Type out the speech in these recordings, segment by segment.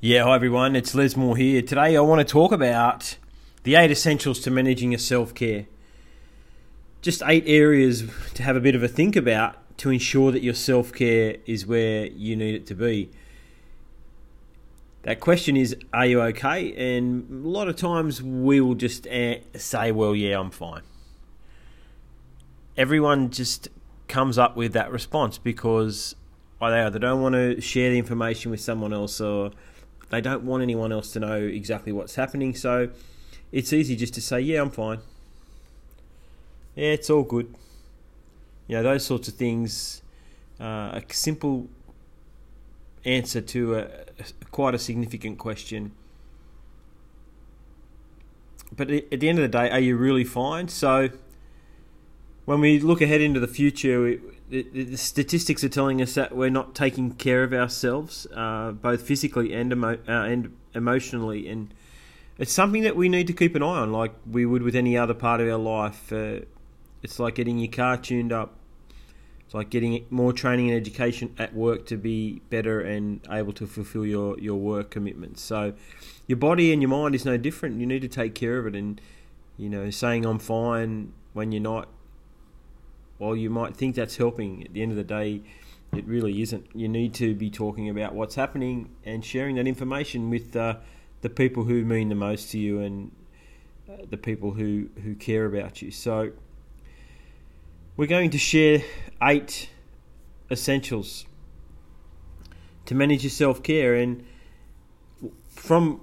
Yeah, hi everyone, it's Les Moore here. Today I want to talk about the eight essentials to managing your self care. Just eight areas to have a bit of a think about to ensure that your self care is where you need it to be. That question is, are you okay? And a lot of times we will just say, well, yeah, I'm fine. Everyone just comes up with that response because either they don't want to share the information with someone else or they don't want anyone else to know exactly what's happening, so it's easy just to say, "Yeah, I'm fine. Yeah, it's all good." You know, those sorts of things. Uh, a simple answer to a, a, quite a significant question. But at the end of the day, are you really fine? So, when we look ahead into the future, the, the, statistics are telling us that we're not taking care of ourselves, uh, both physically and emo- uh, and emotionally, and it's something that we need to keep an eye on, like we would with any other part of our life. Uh, it's like getting your car tuned up. It's like getting more training and education at work to be better and able to fulfill your, your work commitments. So, your body and your mind is no different. You need to take care of it, and you know, saying I'm fine when you're not while you might think that's helping, at the end of the day, it really isn't. You need to be talking about what's happening and sharing that information with uh, the people who mean the most to you and uh, the people who, who care about you. So, we're going to share eight essentials to manage your self care. And from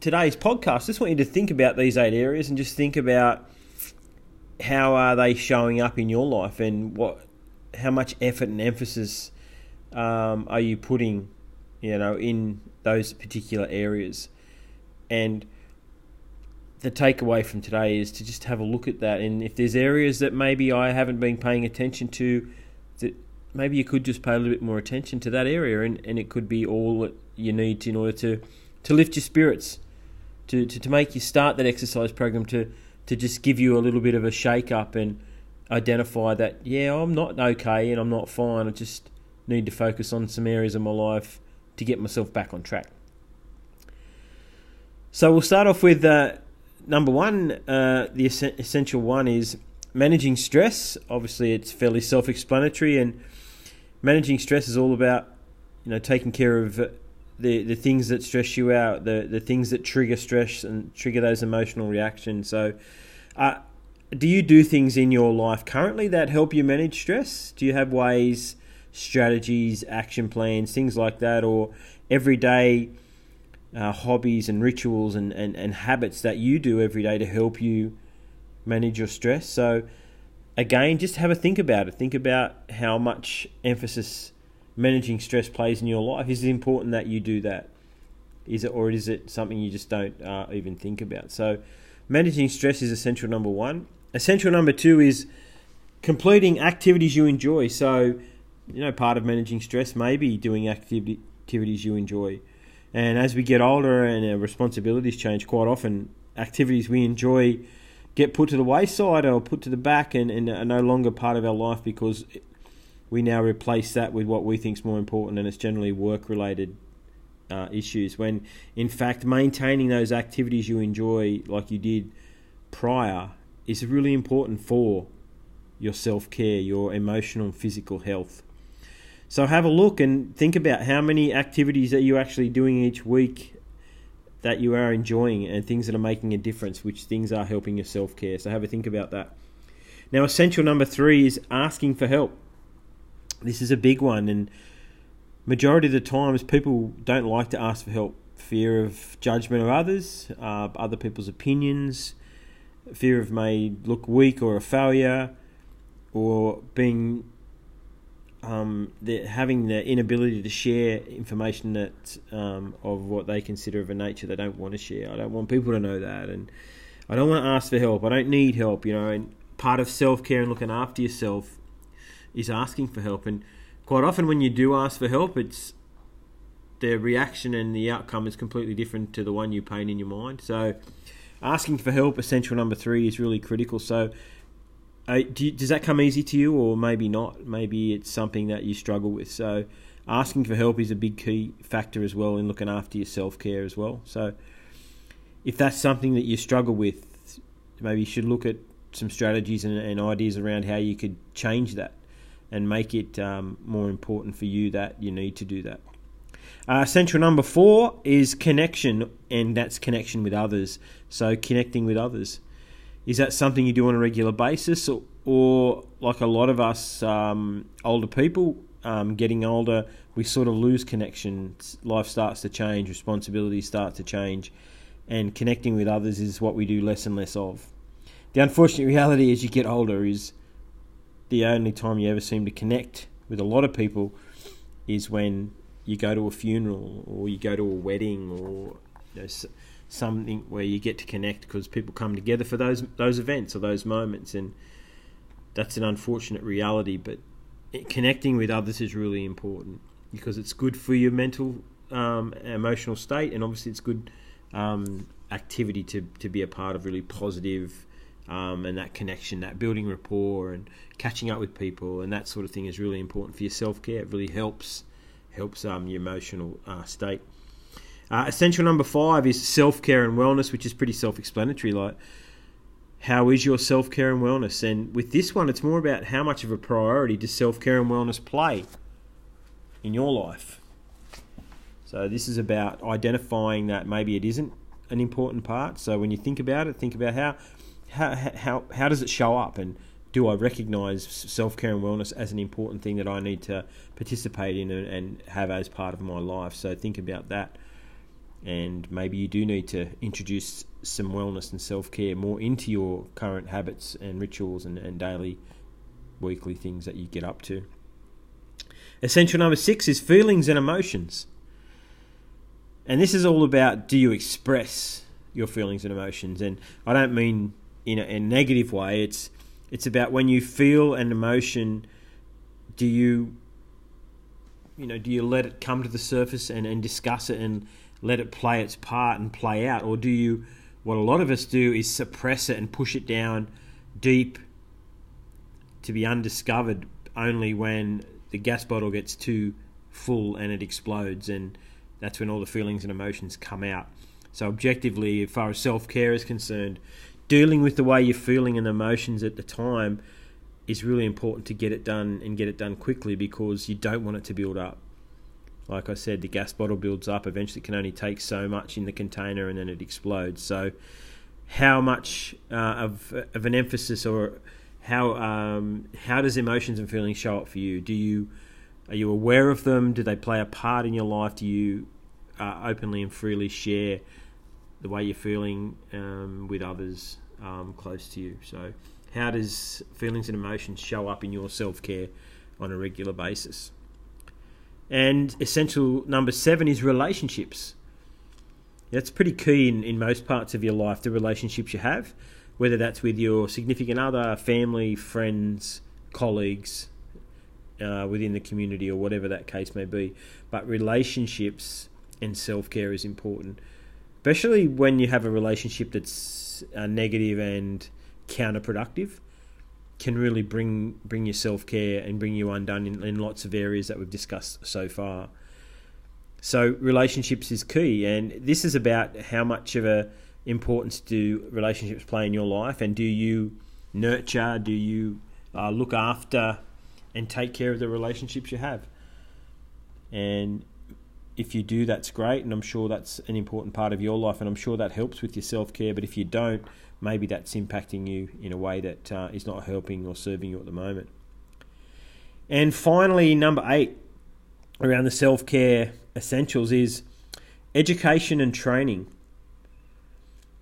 today's podcast, I just want you to think about these eight areas and just think about how are they showing up in your life, and what, how much effort and emphasis um, are you putting, you know, in those particular areas, and the takeaway from today is to just have a look at that, and if there's areas that maybe I haven't been paying attention to, that maybe you could just pay a little bit more attention to that area, and, and it could be all that you need to, in order to to lift your spirits, to, to, to make you start that exercise program to to just give you a little bit of a shake up and identify that, yeah, I'm not okay and I'm not fine. I just need to focus on some areas of my life to get myself back on track. So we'll start off with uh, number one. Uh, the essential one is managing stress. Obviously, it's fairly self-explanatory, and managing stress is all about you know taking care of the the things that stress you out, the the things that trigger stress and trigger those emotional reactions. So, uh, do you do things in your life currently that help you manage stress? Do you have ways, strategies, action plans, things like that, or everyday uh, hobbies and rituals and, and, and habits that you do every day to help you manage your stress? So, again, just have a think about it. Think about how much emphasis managing stress plays in your life? Is it important that you do that? Is it, or is it something you just don't uh, even think about? So, managing stress is essential number one. Essential number two is completing activities you enjoy. So, you know, part of managing stress may be doing activity, activities you enjoy. And as we get older and our responsibilities change, quite often activities we enjoy get put to the wayside or put to the back and, and are no longer part of our life because we now replace that with what we think is more important, and it's generally work related uh, issues. When in fact, maintaining those activities you enjoy, like you did prior, is really important for your self care, your emotional and physical health. So have a look and think about how many activities are you actually doing each week that you are enjoying and things that are making a difference, which things are helping your self care. So have a think about that. Now, essential number three is asking for help this is a big one, and majority of the times people don't like to ask for help. Fear of judgment of others, uh, other people's opinions, fear of may look weak or a failure, or being um, having the inability to share information that um, of what they consider of a nature they don't want to share. I don't want people to know that, and I don't want to ask for help. I don't need help, you know. And part of self care and looking after yourself is asking for help. And quite often, when you do ask for help, it's the reaction and the outcome is completely different to the one you paint in your mind. So, asking for help, essential number three, is really critical. So, uh, do you, does that come easy to you, or maybe not? Maybe it's something that you struggle with. So, asking for help is a big key factor as well in looking after your self care as well. So, if that's something that you struggle with, maybe you should look at some strategies and, and ideas around how you could change that and make it um, more important for you that you need to do that. Uh, essential number four is connection, and that's connection with others. So, connecting with others. Is that something you do on a regular basis, or, or like a lot of us um, older people um, getting older, we sort of lose connection. Life starts to change, responsibilities start to change, and connecting with others is what we do less and less of. The unfortunate reality as you get older is the only time you ever seem to connect with a lot of people is when you go to a funeral or you go to a wedding or you know, something where you get to connect because people come together for those those events or those moments and that's an unfortunate reality but connecting with others is really important because it's good for your mental um, emotional state and obviously it's good um, activity to, to be a part of really positive um, and that connection that building rapport and catching up with people and that sort of thing is really important for your self-care it really helps helps um, your emotional uh, state. Uh, essential number five is self care and wellness, which is pretty self explanatory. Like, how is your self care and wellness? And with this one, it's more about how much of a priority does self care and wellness play in your life. So, this is about identifying that maybe it isn't an important part. So, when you think about it, think about how how how, how does it show up and do I recognise self care and wellness as an important thing that I need to participate in and, and, have as part of my life? So think about that. And maybe you do need to introduce some wellness and self care more into your current habits and rituals and, and daily, weekly things that you get up to. Essential number six is feelings and emotions. And this is all about do you express your feelings and emotions? And I don't mean in a, a negative way, it's it's about when you feel an emotion, do you, you know, do you let it come to the surface and, and discuss it and let it play its part and play out? Or do you, what a lot of us do is suppress it and push it down deep to be undiscovered only when the gas bottle gets too full and it explodes and that's when all the feelings and emotions come out. So objectively, as far as self care is concerned, dealing with the way you're feeling and emotions at the time is really important to get it done and get it done quickly because you don't want it to build up. Like I said, the gas bottle builds up. Eventually, it can only take so much in the container, and then it explodes. So, how much uh, of of an emphasis or how um, how does emotions and feelings show up for you? Do you are you aware of them? Do they play a part in your life? Do you uh, openly and freely share the way you're feeling um, with others um, close to you. So, how does feelings and emotions show up in your self care on a regular basis? And essential number seven is relationships. That's pretty key in, in most parts of your life, the relationships you have, whether that's with your significant other, family, friends, colleagues, uh, within the community, or whatever that case may be. But relationships and self care is important especially when you have a relationship that's uh, negative and counterproductive can really bring bring your self care and bring you undone in, in lots of areas that we've discussed so far. So relationships is key, and this is about how much of a importance do relationships play in your life, and do you nurture, do you uh, look after, and take care of the relationships you have. And if you do, that's great, and I'm sure that's an important part of your life, and I'm sure that helps with your self care. But if you don't, maybe that's impacting you in a way that uh, is not helping or serving you at the moment. And finally, number eight around the self care essentials is education and training.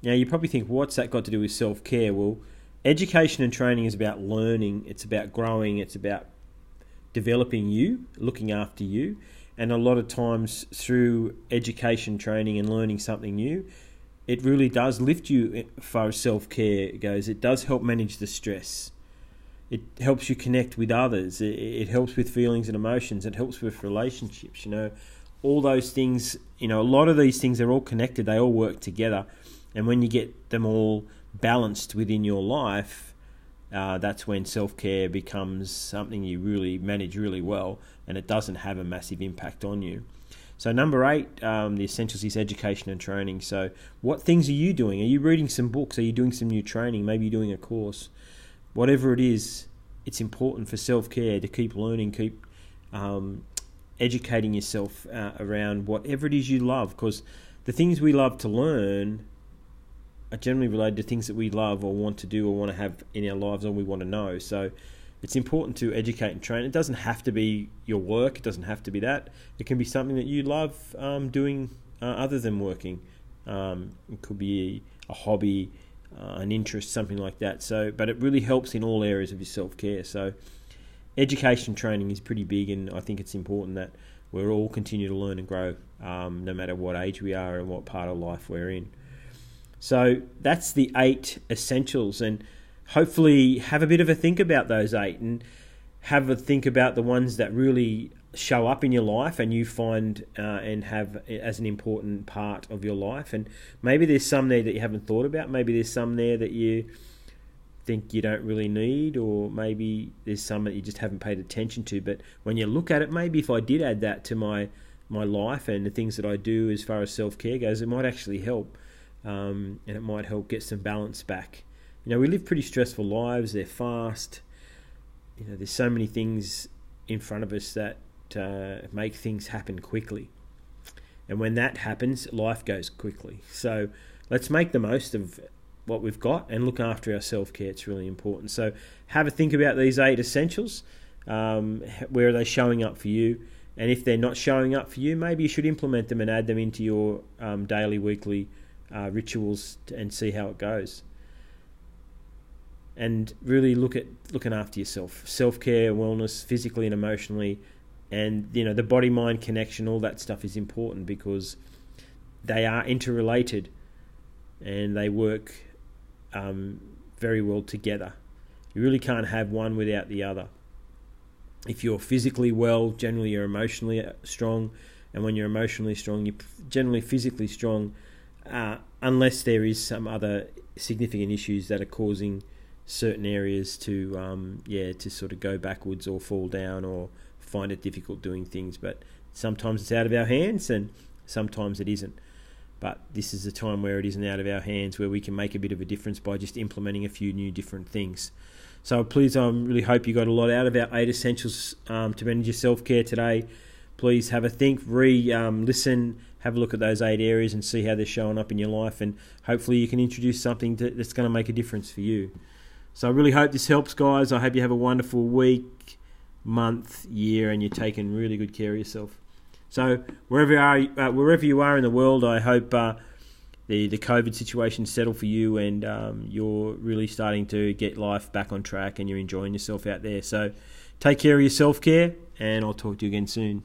Now, you probably think, what's that got to do with self care? Well, education and training is about learning, it's about growing, it's about developing you, looking after you and a lot of times through education, training, and learning something new, it really does lift you as far as self care goes. It does help manage the stress. It helps you connect with others. It, it helps with feelings and emotions. It helps with relationships. You know, all those things. You know, a lot of these things are all connected. They all work together, and when you get them all balanced within your life, uh, that's when self care becomes something you really manage really well, and it doesn't have a massive impact on you. So number eight, um, the essentials is education and training. So what things are you doing? Are you reading some books? Are you doing some new training? Maybe you're doing a course. Whatever it is, it's important for self care to keep learning, keep um, educating yourself uh, around whatever it is you love. Because the things we love to learn are generally related to things that we love or want to do or want to have in our lives or we want to know. So it's important to educate and train. It doesn't have to be your work. It doesn't have to be that. It can be something that you love um, doing uh, other than working. Um, it could be a hobby, uh, an interest, something like that. So, but it really helps in all areas of your self care. So, education training is pretty big, and I think it's important that we all continue to learn and grow, um, no matter what age we are and what part of life we're in. So that's the eight essentials, and hopefully have a bit of a think about those eight and have a think about the ones that really show up in your life and you find uh, and have as an important part of your life. And maybe there's some there that you haven't thought about. Maybe there's some there that you think you don't really need, or maybe there's some that you just haven't paid attention to. But when you look at it, maybe if I did add that to my my life and the things that I do as far as self care goes, it might actually help, um, and it might help get some balance back you know, we live pretty stressful lives. They're fast. You know, there's so many things in front of us that uh, make things happen quickly. And when that happens, life goes quickly. So let's make the most of what we've got and look after our self care. It's really important. So have a think about these eight essentials. Um, where are they showing up for you? And if they're not showing up for you, maybe you should implement them and add them into your um, daily, weekly uh, rituals and see how it goes and really look at looking after yourself, self care, wellness, physically and emotionally, and you know the body mind connection. All that stuff is important because they are interrelated, and they work um, very well together. You really can't have one without the other. If you're physically well, generally you're emotionally uh, strong, and when you're emotionally strong, you're generally physically strong, uh, unless there is some other significant issues that are causing certain areas to um, yeah to sort of go backwards or fall down or find it difficult doing things. But sometimes it's out of our hands and sometimes it isn't. But this is a time where it isn't out of our hands, where we can make a bit of a difference by just implementing a few new different things. So please, I um, really hope you got a lot out of our eight essentials um, to manage your self care today. Please have a think, re um, listen, have a look at those eight areas and see how they're showing up in your life, and hopefully you can introduce something to, that's going to make a difference for you. So I really hope this helps, guys. I hope you have a wonderful week, month, year, and you're taking really good care of yourself. So wherever you are, uh, wherever you are in the world, I hope uh, the the COVID situation settled for you, and um, you're really starting to get life back on track, and you're enjoying yourself out there. So take care of your self care, and I'll talk to you again soon.